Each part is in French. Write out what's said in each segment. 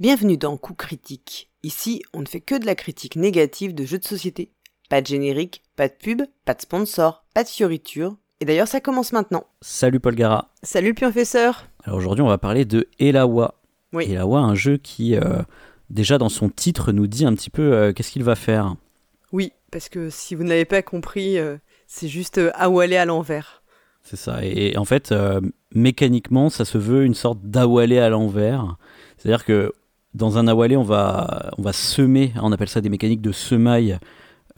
Bienvenue dans Coup Critique. Ici, on ne fait que de la critique négative de jeux de société. Pas de générique, pas de pub, pas de sponsor, pas de fioriture. Et d'ailleurs, ça commence maintenant. Salut Paul Gara. Salut le pionfesseur. Alors aujourd'hui, on va parler de Elawa. Oui. Elawa, un jeu qui, euh, déjà dans son titre, nous dit un petit peu euh, qu'est-ce qu'il va faire. Oui, parce que si vous ne l'avez pas compris, euh, c'est juste Awalé à l'envers. C'est ça. Et, en fait, euh, mécaniquement, ça se veut une sorte d'Awalé à l'envers. C'est-à-dire que dans un Awalé, on va, on va semer, on appelle ça des mécaniques de semaille,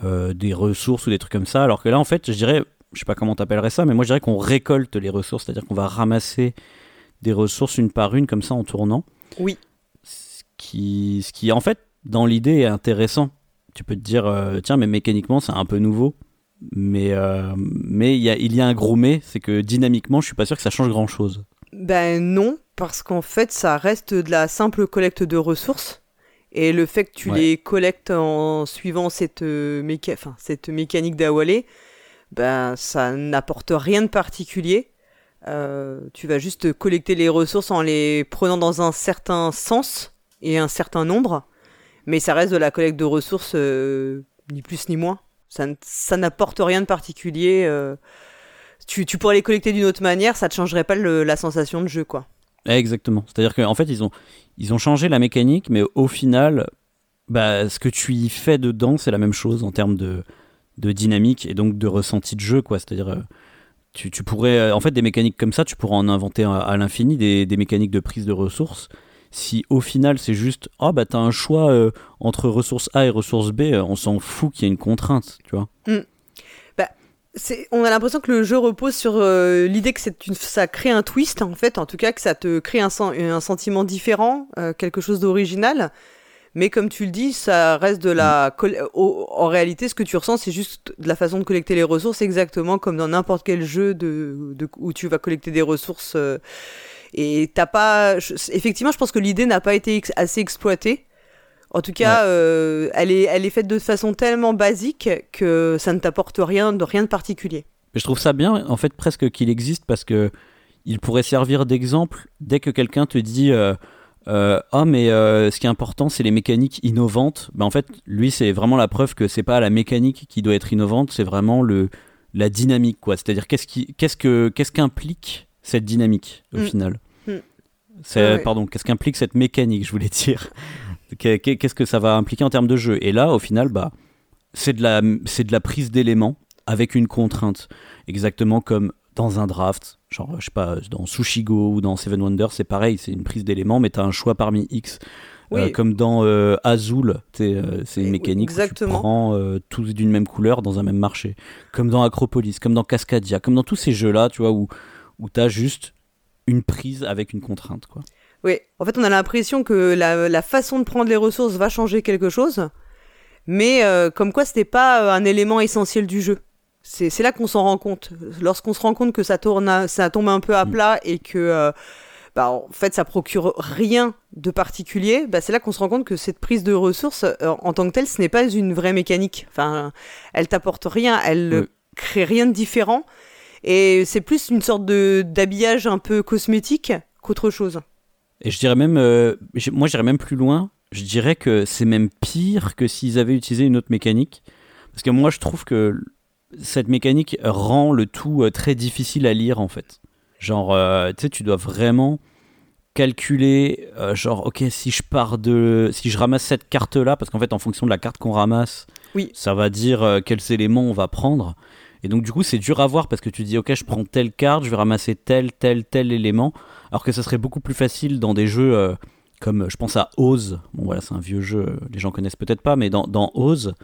euh, des ressources ou des trucs comme ça. Alors que là, en fait, je dirais, je sais pas comment t'appellerais ça, mais moi je dirais qu'on récolte les ressources, c'est-à-dire qu'on va ramasser des ressources une par une comme ça en tournant. Oui. Ce qui, ce qui en fait, dans l'idée, est intéressant. Tu peux te dire, euh, tiens, mais mécaniquement, c'est un peu nouveau. Mais euh, mais il y a, il y a un gros mais, c'est que dynamiquement, je suis pas sûr que ça change grand-chose. Ben non, parce qu'en fait, ça reste de la simple collecte de ressources. Et le fait que tu Ouais. les collectes en suivant cette, euh, méca- enfin, cette mécanique d'Awalé, ben ça n'apporte rien de particulier. Euh, tu vas juste collecter les ressources en les prenant dans un certain sens et un certain nombre. Mais ça reste de la collecte de ressources, euh, ni plus ni moins. Ça, ça n'apporte rien de particulier. euh. Tu, tu pourrais les collecter d'une autre manière, ça ne changerait pas le- la sensation de jeu, quoi. Exactement. C'est-à-dire qu'en fait, ils ont, ils ont changé la mécanique, mais au final, bah, ce que tu y fais dedans, c'est la même chose en termes de, de dynamique et donc de ressenti de jeu, quoi. C'est-à-dire, euh, tu, tu pourrais, euh, en fait, des mécaniques comme ça, tu pourrais en inventer à, à l'infini, des, des mécaniques de prise de ressources. Si au final, c'est juste, oh, bah, t'as un choix euh, entre ressource A et ressource B, on s'en fout qu'il y ait une contrainte, tu vois. C'est- on a l'impression que le jeu repose sur euh, l'idée que c'est une, ça crée un twist, en fait, en tout cas que ça te crée un, sen- un sentiment différent, euh, quelque chose d'original. Mais comme tu le dis, ça reste de la. au- en réalité, ce que tu ressens, c'est juste de la façon de collecter les ressources, exactement comme dans n'importe quel jeu de, de- où tu vas collecter des ressources. euh, et t'as pas. je- effectivement, je pense que l'idée n'a pas été ex- assez exploitée. En tout cas, euh, elle, est, elle est faite de façon tellement basique que ça ne t'apporte rien de, rien de particulier. Mais je trouve ça bien, en fait, presque qu'il existe parce que il pourrait servir d'exemple dès que quelqu'un te dit euh, euh, Ah, mais euh, ce qui est important, c'est les mécaniques innovantes. Ben, en fait, lui, c'est vraiment la preuve que c'est pas la mécanique qui doit être innovante, c'est vraiment le, la dynamique, quoi. C'est-à-dire, qu'est-ce qui, qu'est-ce que, qu'est-ce qu'implique cette dynamique, au Mm. final? Mm. C'est, Ouais, ouais. Pardon, qu'est-ce qu'implique cette mécanique, je voulais dire? Qu'est-ce que ça va impliquer en termes de jeu? Et là, au final, bah, c'est de la, c'est de la prise d'éléments avec une contrainte. Exactement comme dans un draft, genre, je sais pas, dans Sushigo ou dans Seven Wonders, c'est pareil, c'est une prise d'éléments, mais tu as un choix parmi X. Oui. Euh, comme dans euh, Azul, euh, c'est une Eh, mécanique où tu prends tous d'une même couleur dans un même marché. Comme dans Acropolis, comme dans Cascadia, comme dans tous ces jeux-là, tu vois, où, où tu as juste une prise avec une contrainte. Quoi. Oui, en fait, on a l'impression que la, la façon de prendre les ressources va changer quelque chose, mais euh, comme quoi c'était pas euh, un élément essentiel du jeu. C'est là qu'on s'en rend compte. Lorsqu'on se rend compte que ça, tourne à- ça tombe un peu à Mm. plat et que euh, bah, en fait ça procure rien de particulier, bah, c'est là qu'on se rend compte que cette prise de ressources euh, en tant que telle, ce n'est pas une vraie mécanique. Enfin, elle t'apporte rien, elle Oui. crée rien de différent. Et c'est plus une sorte d'habillage un peu cosmétique qu'autre chose. Et je dirais même, euh, moi j'irais même plus loin, je dirais que c'est même pire que s'ils avaient utilisé une autre mécanique. Parce que moi je trouve que cette mécanique rend le tout euh, très difficile à lire en fait. Genre, euh, tu sais, tu dois vraiment calculer, euh, genre, ok, si je pars de. Si je ramasse cette carte-là, parce qu'en fait, en fonction de la carte qu'on ramasse, Oui. ça va dire euh, quels éléments on va prendre. Et donc, du coup, c'est dur à voir parce que tu dis, ok, je prends telle carte, je vais ramasser tel, tel, tel élément. Alors que ça serait beaucoup plus facile dans des jeux euh, comme, je pense à Oz. Bon, voilà, c'est un vieux jeu, euh, les gens connaissent peut-être pas, mais dans, dans Oz,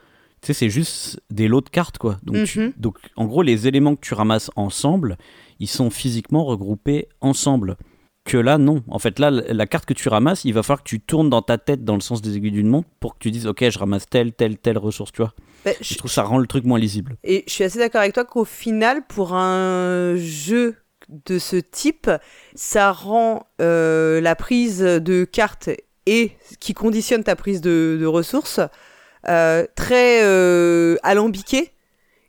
tu sais, c'est juste des lots de cartes, quoi. Donc, tu- Mhm. donc, en gros, les éléments que tu ramasses ensemble, ils sont physiquement regroupés ensemble. Que là, non. En fait, là, la carte que tu ramasses, il va falloir que tu tournes dans ta tête dans le sens des aiguilles d'une montre pour que tu dises, ok, je ramasse telle, telle, telle ressource, tu vois. Bah, Je trouve que ça rend le truc moins lisible. Et je suis assez d'accord avec toi qu'au final, pour un jeu de ce type, ça rend euh, la prise de cartes et qui conditionne ta prise de, de ressources euh, très euh, alambiquée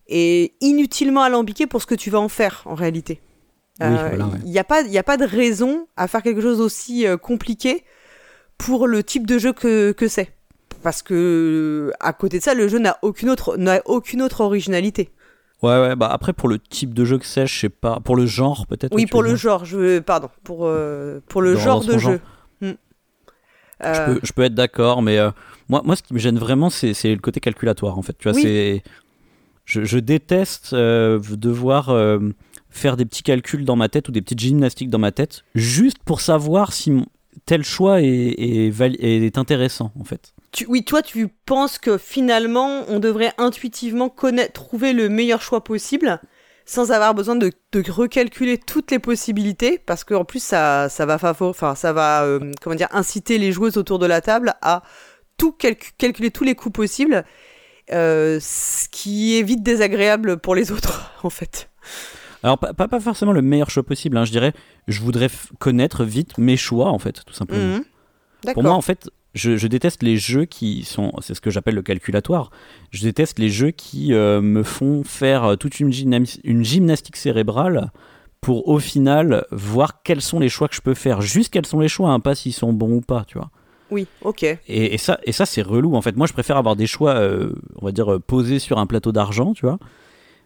et inutilement alambiquée pour ce que tu vas en faire en réalité. Oui, Euh, voilà, ouais. Il n'y a, pas- y a pas de raison à faire quelque chose aussi euh, compliqué pour le type de jeu que, que c'est. Parce que à côté de ça, le jeu n'a aucune autre, n'a aucune autre originalité. Ouais, ouais, bah après pour le type de jeu que c'est, je sais pas. Pour le genre peut-être Oui, tu pour le genre, je pardon, pour, euh, pour le Dans- genre de jeu. genre. Hmm. Je Euh, peux, je peux être d'accord, mais euh, moi, moi, ce qui me gêne vraiment, c'est c'est le côté calculatoire, en fait. Tu vois, Oui. c'est. Je, je déteste euh, devoir euh, faire des petits calculs dans ma tête ou des petites gymnastiques dans ma tête, juste pour savoir si tel choix est, est, est intéressant, en fait. oui, toi, tu penses que finalement, on devrait intuitivement connaître, trouver le meilleur choix possible, sans avoir besoin de, recalculer toutes les possibilités, parce qu'en plus, ça, ça va, ça va, euh, comment dire, inciter les joueuses autour de la table à tout calcu- calculer tous les coups possibles, euh, ce qui est vite désagréable pour les autres, en fait. Alors, pas, pas, pas forcément le meilleur choix possible, hein, je dirais, je voudrais connaître vite mes choix, en fait, tout simplement. Mhm. Pour moi, en fait, je, je déteste les jeux qui sont. C'est ce que j'appelle le calculatoire. Je déteste les jeux qui euh, me font faire euh, toute une, gymna- une gymnastique cérébrale pour au final voir quels sont les choix que je peux faire. Juste quels sont les choix, hein, pas s'ils sont bons ou pas, tu vois. Oui, ok. Et, et ça, et ça c'est relou en fait. Moi, je préfère avoir des choix, euh, on va dire, posés sur un plateau d'argent, tu vois.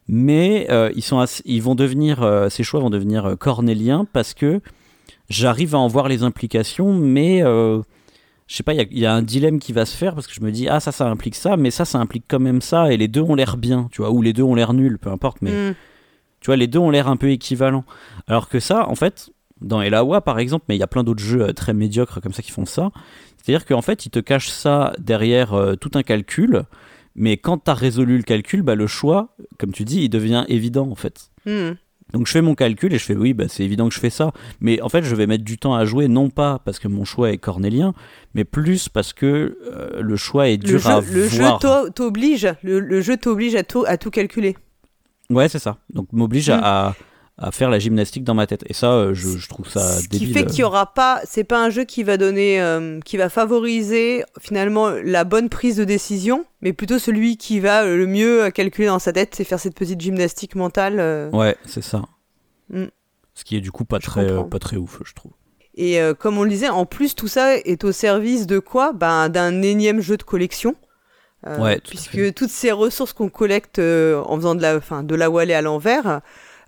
Mais euh, ils, sont assez- ils vont devenir, euh, ces choix vont devenir euh, cornéliens parce que j'arrive à en voir les implications, mais euh, je sais pas, il y a- il y, a un dilemme qui va se faire parce que je me dis, ah, ça, ça implique ça, mais ça, ça implique quand même ça, et les deux ont l'air bien, tu vois, ou les deux ont l'air nuls, peu importe, mais Hmm. tu vois, les deux ont l'air un peu équivalents. Alors que ça, en fait, dans Elawa par exemple, mais il y a plein d'autres jeux très médiocres comme ça qui font ça, c'est-à-dire qu'en fait, ils te cachent ça derrière tout un calcul, mais quand tu as résolu le calcul, bah, le choix, comme tu dis, il devient évident en fait. Hmm. Donc je fais mon calcul et je fais oui, bah, c'est évident que je fais ça. Mais en fait, je vais mettre du temps à jouer, non pas parce que mon choix est cornélien, mais plus parce que euh, le choix est Le dur jeu, à le jeu voir. t'o- t'oblige, le, le jeu t'oblige à tout, à tout calculer. Ouais, c'est ça. Donc m'oblige à, à, à faire la gymnastique dans ma tête. Et ça, euh, je, je trouve ça Ce qui fait qu'il y aura pas, c'est pas un jeu qui va donner, euh, qui va favoriser finalement la bonne prise de décision, mais plutôt celui qui va euh, le mieux calculer dans sa tête, c'est faire cette petite gymnastique mentale. euh. Ouais, c'est ça. Mm. Ce qui est du coup pas Je très, comprends. pas très ouf, je trouve. Et euh, comme on le disait, en plus tout ça est au service de quoi? Ben d'un énième jeu de collection. Ouais, tout puisque toutes ces ressources qu'on collecte en faisant de la, enfin, de la Wallet à l'envers,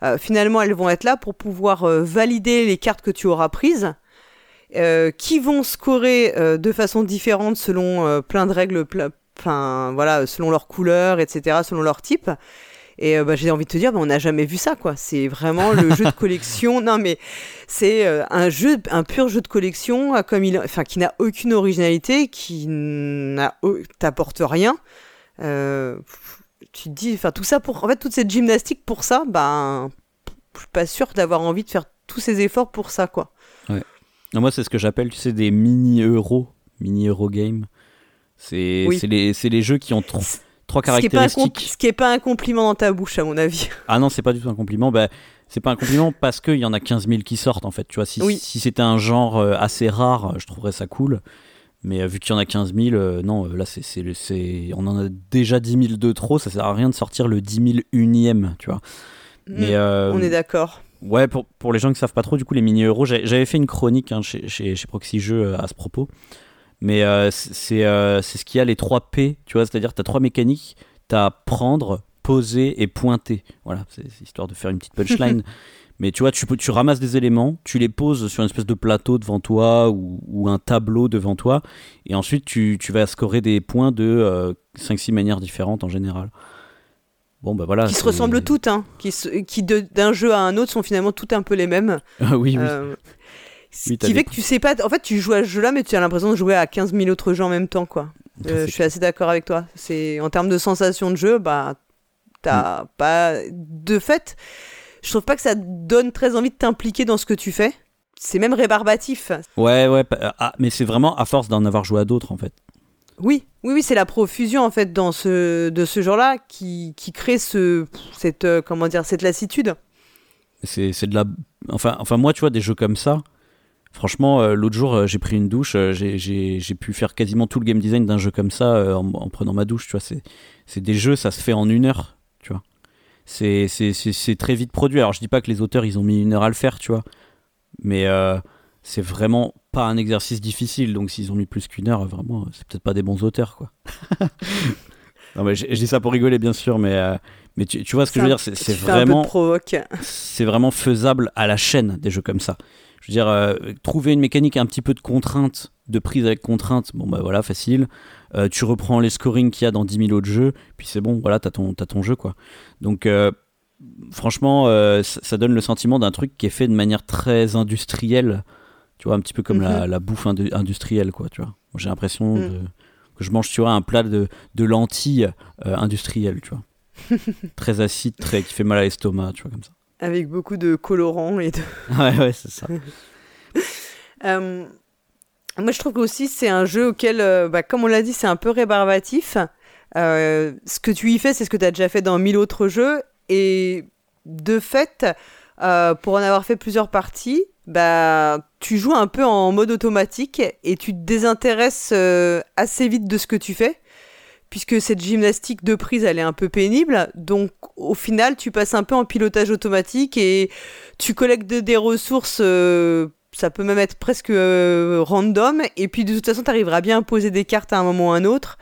euh, finalement elles vont être là pour pouvoir euh, valider les cartes que tu auras prises, euh, qui vont scorer de façon différente selon plein de règles, ple- enfin voilà, selon leur couleur, etc., selon leur type. Et bah, j'ai envie de te dire, bah, on n'a jamais vu ça, quoi. C'est vraiment le jeu de collection. Non, mais c'est un jeu, un pur jeu de collection, comme il, enfin, qui n'a aucune originalité, qui n'a, t'apporte rien. Euh, tu te dis, enfin, tout ça pour, en fait, toute cette gymnastique pour ça, ben, je suis pas sûr d'avoir envie de faire tous ces efforts pour ça, quoi. Non, moi, c'est ce que j'appelle, tu sais, des mini-euros, mini-euro-games. C'est Oui. c'est les, c'est les jeux qui ont tro- trois caractéristiques. ce qui est pas un compliment dans ta bouche, à mon avis. Ah non, c'est pas du tout un compliment. Bah, c'est pas un compliment parce qu'il y en a 15 000 qui sortent en fait. Tu vois, si, Oui. si c'était un genre euh, assez rare, je trouverais ça cool. Mais euh, vu qu'il y en a 15 000, euh, non, euh, là, c'est, c'est, on en a déjà 10 000 de trop. Ça sert à rien de sortir le 10 000 unième, tu vois. Mais, Mm, on est d'accord. Ouais, pour, pour les gens qui savent pas trop, du coup, les mini-euros, j'avais fait une chronique hein, chez, chez, chez Proxy Jeux à ce propos. Mais euh, c'est euh, ce qu'il y a les 3 P, tu vois, c'est-à-dire tu as trois mécaniques, tu as prendre, poser et pointer. Voilà, c'est histoire de faire une petite punchline. Mais tu vois, tu, ramasses des éléments, tu les poses sur une espèce de plateau devant toi ou, ou un tableau devant toi, et ensuite tu, tu vas scorer des points de 5-6 manières différentes en général. Bon, bah voilà. qui se ressemblent toutes, hein, qui, se- qui d'un jeu à un autre sont finalement toutes un peu les mêmes. Ah oui, oui. Euh, ce Oui, qui fait que tu sais pas. En fait, tu joues à ce jeu-là, mais tu as l'impression de jouer à 15 000 autres jeux en même temps, quoi. Euh, C'est je suis assez d'accord avec toi. C'est en termes de sensation de jeu, bah, t'as pas. De fait, je trouve pas que ça donne très envie de t'impliquer dans ce que tu fais. C'est même rébarbatif. Ouais, ouais, pa- ah, mais c'est vraiment à force d'en avoir joué à d'autres en fait. Oui, oui, oui, c'est la profusion en fait dans ce de ce genre-là qui, qui crée ce cette euh, comment dire cette lassitude. C'est c'est de la. Enfin, enfin, moi, tu vois, des jeux comme ça, franchement, euh, l'autre jour, euh, j'ai pris une douche, euh, j'ai- j'ai j'ai pu faire quasiment tout le game design d'un jeu comme ça euh, en, en prenant ma douche, tu vois. C'est c'est des jeux, ça se fait en une heure. C'est c'est- c'est- c'est très vite produit. Alors, je dis pas que les auteurs, ils ont mis une heure à le faire, tu vois. Mais. euh, c'est vraiment pas un exercice difficile. Donc s'ils ont mis plus qu'une heure, vraiment, c'est peut-être pas des bons auteurs, quoi. non, mais je, dis ça pour rigoler, bien sûr, mais, euh, mais tu, vois ce que je veux dire, c'est vraiment, c'est vraiment faisable à la chaîne des jeux comme ça. Je veux dire, euh, trouver une mécanique un petit peu de contrainte, de prise avec contrainte, bon bah voilà, facile. Euh, tu reprends les scoring qu'il y a dans 10 000 autres jeux, puis c'est bon, voilà, t'as ton, as ton jeu, quoi. Donc, franchement, ça, donne le sentiment d'un truc qui est fait de manière très industrielle tu vois, un petit peu comme la, mhm. bouffe industrielle, quoi, tu vois. J'ai l'impression mm. que je mange, tu vois, un plat de, de lentilles euh, industrielles, tu vois. très acide, très, qui fait mal à l'estomac, tu vois, comme ça. Avec beaucoup de colorants et de... ouais, ouais, c'est ça. Euh, moi, je trouve aussi c'est un jeu auquel, euh, bah, comme on l'a dit, c'est un peu rébarbatif. ce que tu y fais, c'est ce que tu as déjà fait dans mille autres jeux. Et de fait, pour en avoir fait plusieurs parties, bah, tu joues un peu en mode automatique et tu te désintéresses euh, assez vite de ce que tu fais, puisque cette gymnastique de prise, elle est un peu pénible. Donc, au final, tu passes un peu en pilotage automatique et tu collectes des ressources. Euh, ça peut même être presque euh, random. Et puis, de toute façon, tu arriveras bien poser des cartes à un moment ou à un autre.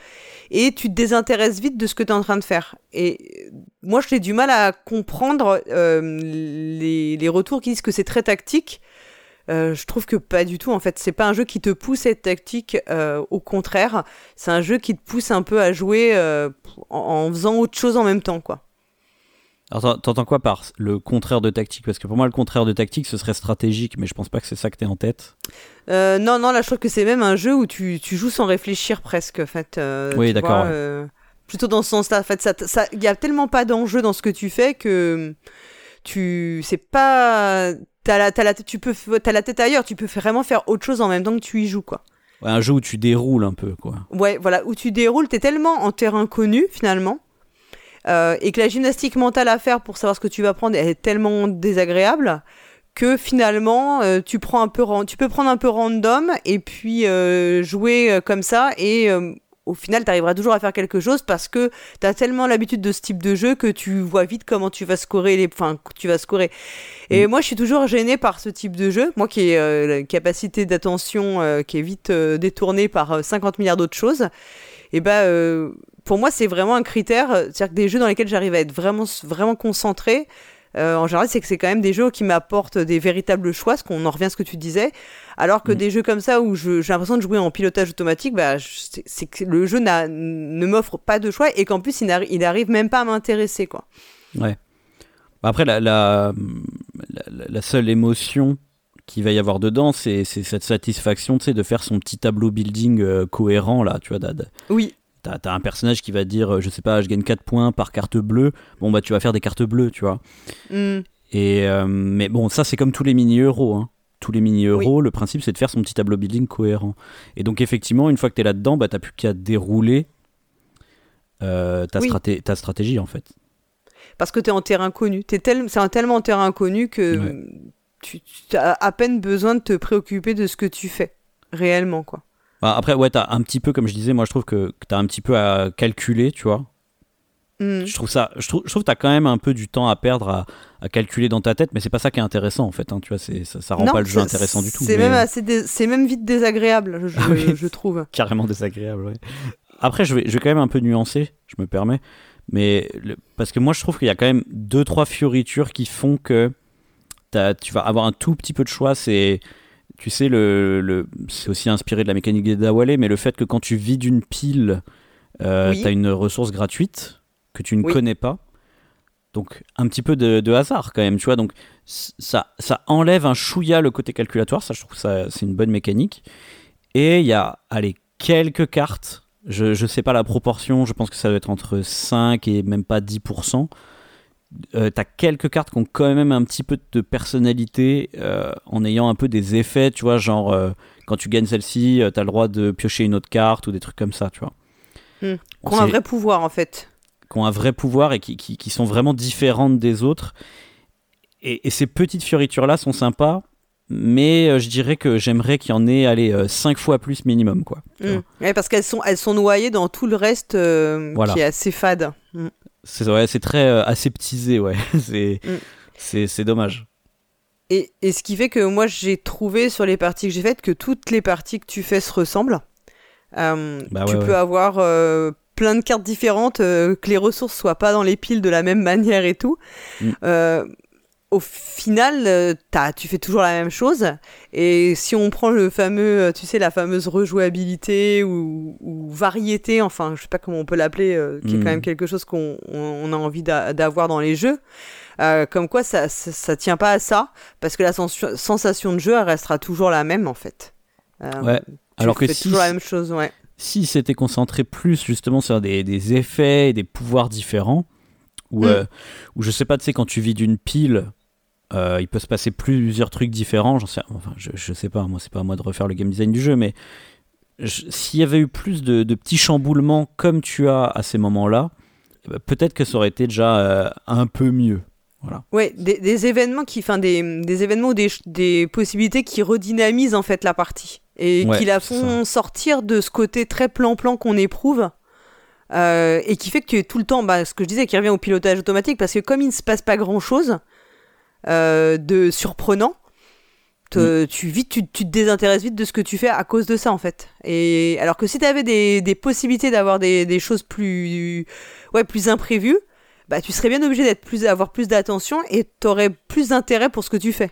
Et tu te désintéresses vite de ce que tu es en train de faire. Et moi, j'ai du mal à comprendre les, les, retours qui disent que c'est très tactique euh, je trouve que pas du tout. En fait, c'est pas un jeu qui te pousse à être tactique. Euh, au contraire, c'est un jeu qui te pousse un peu à jouer euh, en, faisant autre chose en même temps, quoi. Alors, t'entends quoi par le contraire de tactique? Parce que pour moi, le contraire de tactique, ce serait stratégique, mais je pense pas que c'est ça que t'es en tête. non, non, là, je trouve que c'est même un jeu où tu, tu, joues sans réfléchir presque, en fait. oui, d'accord. Plutôt dans ce sens-là. En fait, il ça, y a tellement pas d'enjeu dans ce que tu fais que tu c'est pas t'as la, as la, tu peux, as la tête ailleurs, tu peux vraiment faire autre chose en même temps que tu y joues, quoi. Ouais, un jeu où tu déroules un peu, quoi. Ouais, voilà, où tu déroules, t'es tellement en terrain connu, finalement, euh, et que la gymnastique mentale à faire pour savoir ce que tu vas prendre est tellement désagréable que finalement euh, tu prends un peu tu peux prendre un peu random et puis euh, jouer comme ça et au final, tu arriveras toujours à faire quelque chose parce que tu as tellement l'habitude de ce type de jeu que tu vois vite comment tu vas scorer les enfin tu vas scorer. Et mm. moi, je suis toujours gênée par ce type de jeu, moi qui ai euh, la capacité d'attention euh, qui est vite euh, détournée par 50 milliards d'autres choses. Et ben pour moi, c'est vraiment un critère, c'est-à-dire que des jeux dans lesquels j'arrive à être vraiment vraiment concentré, euh, en général, c'est que c'est quand même des jeux qui m'apportent des véritables choix, ce qu'on en revient à ce que tu disais. Alors que mm. des jeux comme ça où j'ai l'impression de jouer en pilotage automatique, bah, c'est que le jeu ne m'offre pas de choix et qu'en plus, il, il arrive même pas à m'intéresser. quoi. Ouais. Bah, après, la, la, la, seule émotion qu'il va y avoir dedans, c'est cette satisfaction de faire son petit tableau building euh, cohérent, là, tu vois. Oui. T'as as un personnage qui va dire, euh, je sais pas, je gagne 4 points par carte bleue. Bon, bah, tu vas faire des cartes bleues, tu vois. Mm. Et, euh, mais bon, ça, c'est comme tous les mini-euros. Hein. Tous les mini-euros, le principe, c'est de faire son petit tableau building cohérent. Et donc, effectivement, une fois que tu es là-dedans, bah, t'as plus qu'à dérouler euh, ta, ta, stratégie, en fait. Parce que tu es en terrain connu. C'est tellement en terrain connu que tu as à peine besoin de te préoccuper de ce que tu fais, réellement, quoi. Après, ouais, t'as un petit peu, comme je disais, moi je trouve que t'as un petit peu à calculer, tu vois. Hmm. Je trouve ça, je trouve, je trouve que t'as quand même un peu du temps à perdre à, à calculer dans ta tête, mais c'est pas ça qui est intéressant en fait. Hein, tu vois, c'est, ça, ça rend pas le jeu intéressant du tout. C'est même c'est même vite désagréable, je, ah je trouve. Carrément désagréable. Ouais. Après, je vais, je vais quand même un peu nuancer, je me permets, mais parce que moi je trouve qu'il y a quand même deux trois fioritures qui font que tu vas avoir un tout petit peu de choix. C'est tu sais, le, c'est aussi inspiré de la mécanique des Dawale, mais le fait que quand tu vides une pile, euh, tu as une ressource gratuite que tu ne connais pas. Donc un petit peu de, hasard quand même, tu vois. Donc ça, ça enlève un chouïa le côté calculatoire, ça je trouve ça c'est une bonne mécanique. Et il y a, allez, quelques cartes, je ne sais pas la proportion, je pense que ça doit être entre 5 et même pas 10%, euh, t'as quelques cartes qui ont quand même un petit peu de personnalité euh, en ayant un peu des effets, tu vois, genre euh, quand tu gagnes celle-ci, t'as le droit de piocher une autre carte ou des trucs comme ça, tu vois. Hmm. Qui ont un vrai pouvoir en fait. Qui ont un vrai pouvoir et qui, qui, sont vraiment différentes des autres. Et, ces petites fioritures-là sont sympas, mais je dirais que j'aimerais qu'il y en ait allez, 5 fois plus minimum. Quoi, hmm. parce qu'elles sont, elles sont noyées dans tout le reste qui est assez fade. C'est ouais, c'est très euh, aseptisé, ouais. c'est mm. c'est dommage. Et, et, ce qui fait que moi j'ai trouvé sur les parties que j'ai faites que toutes les parties que tu fais se ressemblent. Euh, bah tu peux avoir euh, plein de cartes différentes, euh, que les ressources soient pas dans les piles de la même manière et tout. Mm. Au final, as, tu fais toujours la même chose. Et si on prend le fameux, tu sais, la fameuse rejouabilité ou, ou variété, enfin, je sais pas comment on peut l'appeler, qui est quand mm. même quelque chose qu'on on a envie d'avoir dans les jeux. comme quoi ça, ça, tient pas à ça parce que la sensation de jeu elle restera toujours la même en fait. ouais. Alors que si, la même chose, ouais. si c'était concentré plus justement sur des, des, effets et des pouvoirs différents, ou, mm. euh, ou je sais pas, tu sais, quand tu vis d'une pile, euh, il peut se passer plusieurs trucs différents. J'en sais, enfin, je, je, sais pas, moi, c'est pas à moi de refaire le game design du jeu, mais s'il y avait eu plus de, de, petits chamboulements comme tu as à ces moments-là, eh ben, peut-être que ça aurait été déjà euh, un peu mieux. Voilà. Ouais, des, des événements qui, enfin des, des événements ou des, des possibilités qui redynamisent en fait la partie et qui la font sortir de ce côté très plan-plan qu'on éprouve. Euh, et qui fait que tu es tout le temps, bah, ce que je disais, qui revient au pilotage automatique, parce que comme il ne se passe pas grand-chose euh, de surprenant, mm. tu, vite, tu, tu, te désintéresses vite de ce que tu fais à cause de ça, en fait. Et alors que si tu avais des, des, possibilités d'avoir des, des, choses plus, ouais, plus imprévues, bah, tu serais bien obligé d'être plus, d'avoir plus d'attention et tu aurais plus d'intérêt pour ce que tu fais.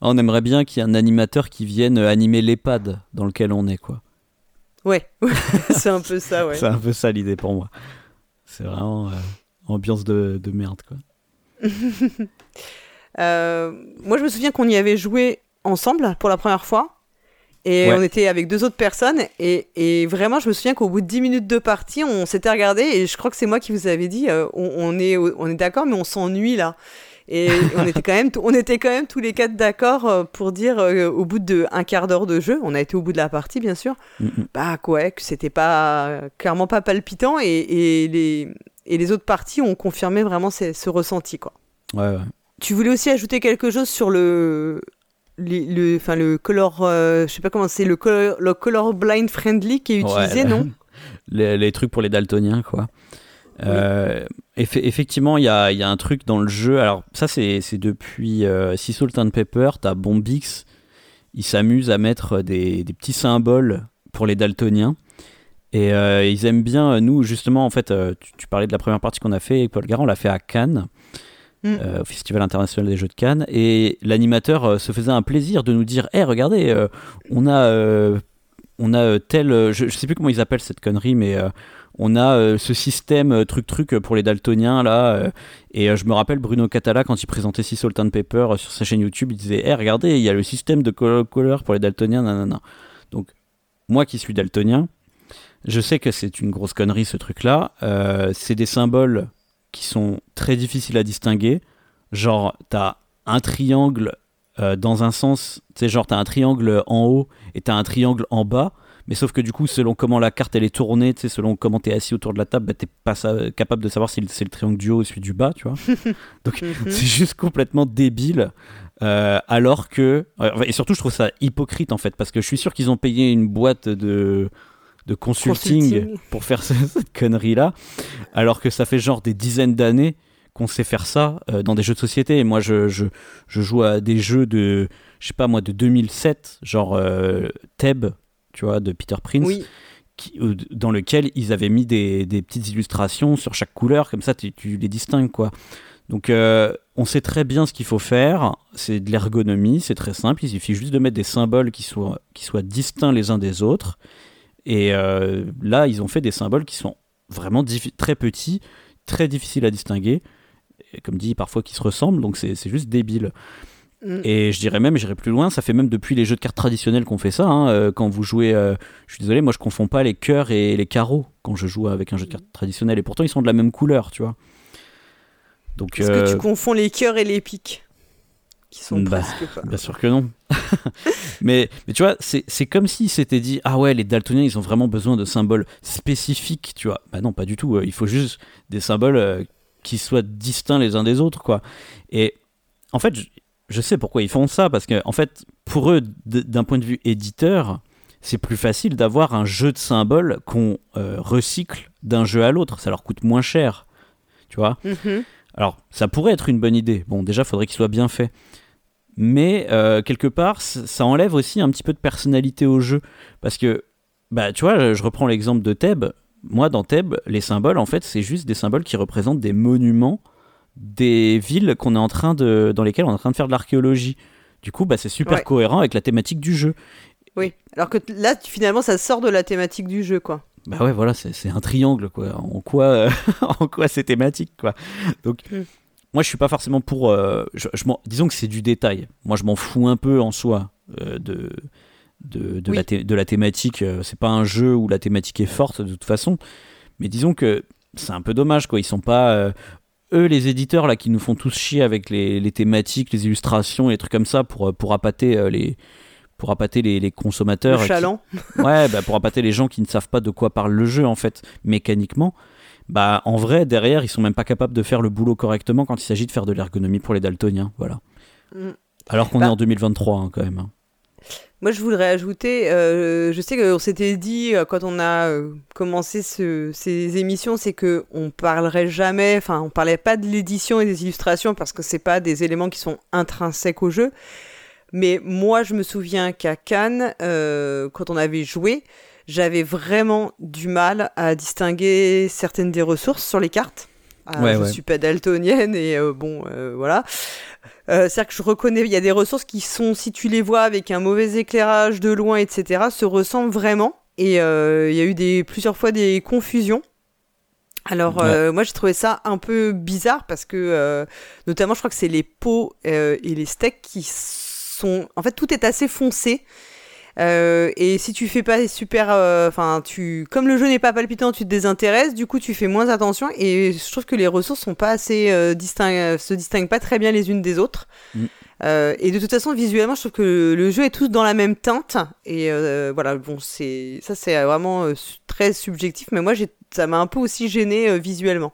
On aimerait bien qu'il y ait un animateur qui vienne animer l'EHPAD dans lequel on est, quoi. Ouais, c'est un peu ça, ouais. c'est un peu ça l'idée pour moi. C'est vraiment euh, ambiance de, de, merde, quoi. Euh, moi, je me souviens qu'on y avait joué ensemble pour la première fois. Et on était avec deux autres personnes. Et, et vraiment, je me souviens qu'au bout de 10 minutes de partie, on s'était regardé. Et je crois que c'est moi qui vous avais dit euh, on, on, est, on est d'accord, mais on s'ennuie là. Et on était quand même, on était quand même tous les quatre d'accord euh, pour dire euh, au bout de un quart d'heure de jeu, on a été au bout de la partie bien sûr, mm, bah quoi, que c'était pas clairement pas palpitant et, et, les et les autres parties ont confirmé vraiment ce, ce ressenti quoi. Ouais, ouais. Tu voulais aussi ajouter quelque chose sur le le, enfin le color, euh, je sais pas comment c'est le color, le color blind friendly qui est utilisé, non? Les, les, trucs pour les daltoniens quoi. Euh, effectivement, il y a, y a, un truc dans le jeu. Alors, ça, c'est depuis euh, Salt and Pepper. T'as Bombix. Il s'amuse à mettre des, des, petits symboles pour les daltoniens. Et euh, ils aiment bien, nous, justement, en fait, tu, parlais de la première partie qu'on a fait Paul Garand, on l'a fait à Cannes. Mm. au Festival international des jeux de Cannes et l'animateur se faisait un plaisir de nous dire hé regardez on a on a tel je, je, sais plus comment ils appellent cette connerie mais on a euh, ce système euh, truc truc pour les daltoniens là euh, et je me rappelle Bruno Catala quand il présentait Sea Salt and Pepper sur sa chaîne YouTube il disait hey, regardez il y a le système de couleur pour les daltoniens nanana. donc moi qui suis daltonien je sais que c'est une grosse connerie ce truc là c'est des symboles qui sont très difficiles à distinguer genre t'as un triangle dans un sens tu sais genre t'as un triangle en haut et t'as un triangle en bas mais sauf que du coup, selon comment la carte elle est tournée, selon comment tu es assis autour de la table, bah, t'es pas capable de savoir si c'est le triangle du haut ou celui du bas, tu vois. Donc c'est juste complètement débile. Euh, alors que. Et surtout, je trouve ça hypocrite en fait, parce que je suis sûr qu'ils ont payé une boîte de de consulting, pour faire cette connerie là alors que ça fait genre des dizaines d'années qu'on sait faire ça euh, dans des jeux de société et moi je, je, je, joue à des jeux de je sais pas moi de 2007 genre euh, Theb tu vois, de Peter Prince. dans lequel ils avaient mis des, des, petites illustrations sur chaque couleur, comme ça tu, les distingues quoi. Donc euh, on sait très bien ce qu'il faut faire, c'est de l'ergonomie, c'est très simple, il suffit juste de mettre des symboles qui soient, qui soient distincts les uns des autres. Et euh, là, ils ont fait des symboles qui sont vraiment très petits, très difficiles à distinguer, et comme dit, parfois qui se ressemblent, donc c'est juste débile. Mm. Et je dirais même, j'irais plus loin, ça fait même depuis les jeux de cartes traditionnels qu'on fait ça. Hein, euh, quand vous jouez, euh, je suis désolé, moi je confonds pas les cœurs et les carreaux quand je joue avec un jeu de cartes traditionnel. Et pourtant ils sont de la même couleur, tu vois. Donc, Est-ce que tu confonds les cœurs et les piques qui sont bah, presque pas. Bien sûr que non. mais, mais tu vois, c'est comme si c'était dit Ah ouais, les daltoniens ils ont vraiment besoin de symboles spécifiques, tu vois. Bah non, pas du tout. Il faut juste des symboles qui soient distincts les uns des autres, quoi. Et en fait, je sais pourquoi ils font ça, parce que en fait, pour eux, d'un point de vue éditeur, c'est plus facile d'avoir un jeu de symboles qu'on euh, recycle d'un jeu à l'autre. Ça leur coûte moins cher, tu vois. Mm-hmm. Alors, ça pourrait être une bonne idée. Bon, déjà, il faudrait qu'il soit bien fait. Mais euh, quelque part, ça enlève aussi un petit peu de personnalité au jeu. Parce que, bah, tu vois, je reprends l'exemple de Thèbes. Moi, dans Thèbes, les symboles, en fait, c'est juste des symboles qui représentent des monuments des villes qu'on est en train de, dans lesquelles on est en train de faire de l'archéologie. Du coup, bah, c'est super cohérent avec la thématique du jeu. Oui, alors que là, finalement, ça sort de la thématique du jeu, quoi. Bah ouais, voilà, c'est un triangle, quoi. En quoi, en quoi c'est thématique, quoi. Donc, hmm. Moi, je suis pas forcément pour. Euh, je, disons que c'est du détail. Moi, je m'en fous un peu en soi euh, de de, de, la de, la thématique. Euh, c'est pas un jeu où la thématique est forte de toute façon. Mais disons que c'est un peu dommage, quoi. Ils sont pas eux, les éditeurs là qui nous font tous chier avec les, les thématiques, les illustrations et les trucs comme ça pour pour appâter les pour appâter les, les consommateurs. Le chaland. ouais, bah, pour appâter les gens qui ne savent pas de quoi parle le jeu en fait, mécaniquement. Bah, en vrai, derrière, ils sont même pas capables de faire le boulot correctement quand il s'agit de faire de l'ergonomie pour les daltoniens, voilà. Mm. Alors qu'on est bah en 2023 hein, quand même. Hein. Moi, je voudrais ajouter, euh, je sais qu'on s'était dit euh, quand on a euh, commencé ce, ces émissions, c'est que on parlerait jamais, enfin, on parlait pas de l'édition et des illustrations parce que c'est pas des éléments qui sont intrinsèques au jeu. Mais moi, je me souviens qu'à Cannes, euh, quand on avait joué, j'avais vraiment du mal à distinguer certaines des ressources sur les cartes. Ah, je suis pas daltonienne et euh, bon, euh, voilà. C'est-à-dire que je reconnais, il y a des ressources qui sont, si tu les vois avec un mauvais éclairage de loin, etc., se ressemblent vraiment. Et il y a eu des, plusieurs fois des confusions. Alors moi j'ai trouvé ça un peu bizarre parce que notamment je crois que c'est les pots et les steaks qui en fait, tout est assez foncé. Euh, et si tu fais pas super, euh, enfin, tu, comme le jeu n'est pas palpitant, tu te désintéresses. Du coup, tu fais moins attention. Et je trouve que les ressources sont pas assez euh, se distinguent pas très bien les unes des autres. Mm. et de toute façon, visuellement, je trouve que le, jeu est tous dans la même teinte. Et voilà, bon, c'est ça, c'est vraiment très subjectif. Mais moi, ça m'a un peu aussi gêné visuellement.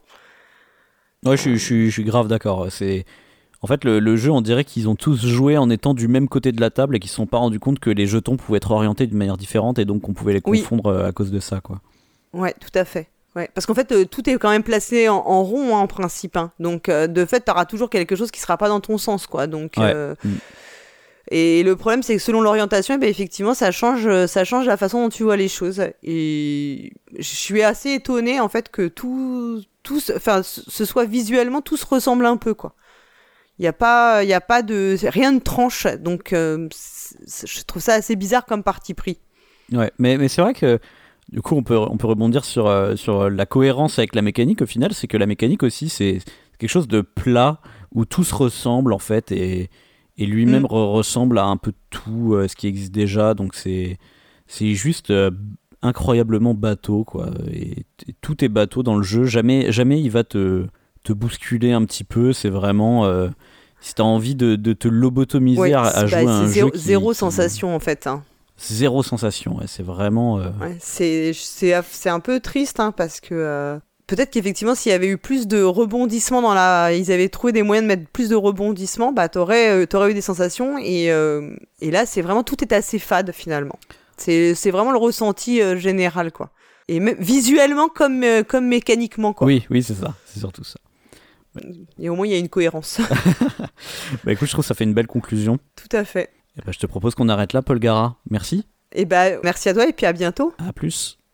Ouais, je, je, je suis grave d'accord. C'est en fait, le, jeu, on dirait qu'ils ont tous joué en étant du même côté de la table et qu'ils ne se sont pas rendus compte que les jetons pouvaient être orientés d'une manière différente et donc qu'on pouvait les confondre euh, à cause de ça, quoi. Ouais, tout à fait. Ouais. Parce qu'en fait, euh, tout est quand même placé en, rond hein, en principe. Hein. Donc, euh, de fait, tu auras toujours quelque chose qui sera pas dans ton sens, quoi. Donc. Et le problème, c'est que selon l'orientation, eh ben, effectivement, ça change, ça change la façon dont tu vois les choses. Et je suis assez étonnée, en fait, que tout, tout, enfin, ce soit visuellement, tout se ressemble un peu, quoi. Il n'y a pas, il a pas de, rien ne tranche. Donc, euh, je trouve ça assez bizarre comme parti pris. Ouais, mais, mais c'est vrai que du coup, on peut, on peut rebondir sur, euh, sur la cohérence avec la mécanique. Au final, c'est que la mécanique aussi, c'est quelque chose de plat où tout se ressemble en fait et, et lui-même mm. ressemble à un peu tout euh, ce qui existe déjà. Donc, c'est c'est juste incroyablement bateau quoi. Et, et, tout est bateau dans le jeu. Jamais, jamais il va te te bousculer un petit peu. C'est vraiment euh, si t'as envie de, de, te lobotomiser à, jouer à un zéro, jeu. zéro sensation en fait. Hein. Zéro sensation, c'est vraiment. Euh... c'est un peu triste hein, parce que. Euh, peut-être qu'effectivement, s'il y avait eu plus de rebondissements dans la, ils avaient trouvé des moyens de mettre plus de rebondissements, bah t'aurais, euh, eu des sensations et, et là, c'est vraiment tout est assez fade finalement. C'est, vraiment le ressenti général quoi. Et même visuellement comme, comme mécaniquement quoi. Oui, oui, c'est ça, c'est surtout ça. Et au moins, il y a une cohérence. bah écoute, je trouve que ça fait une belle conclusion. Tout à fait. Et bah, je te propose qu'on arrête là, Paul Gara. Merci. Et bah, merci à toi et puis à bientôt. À plus.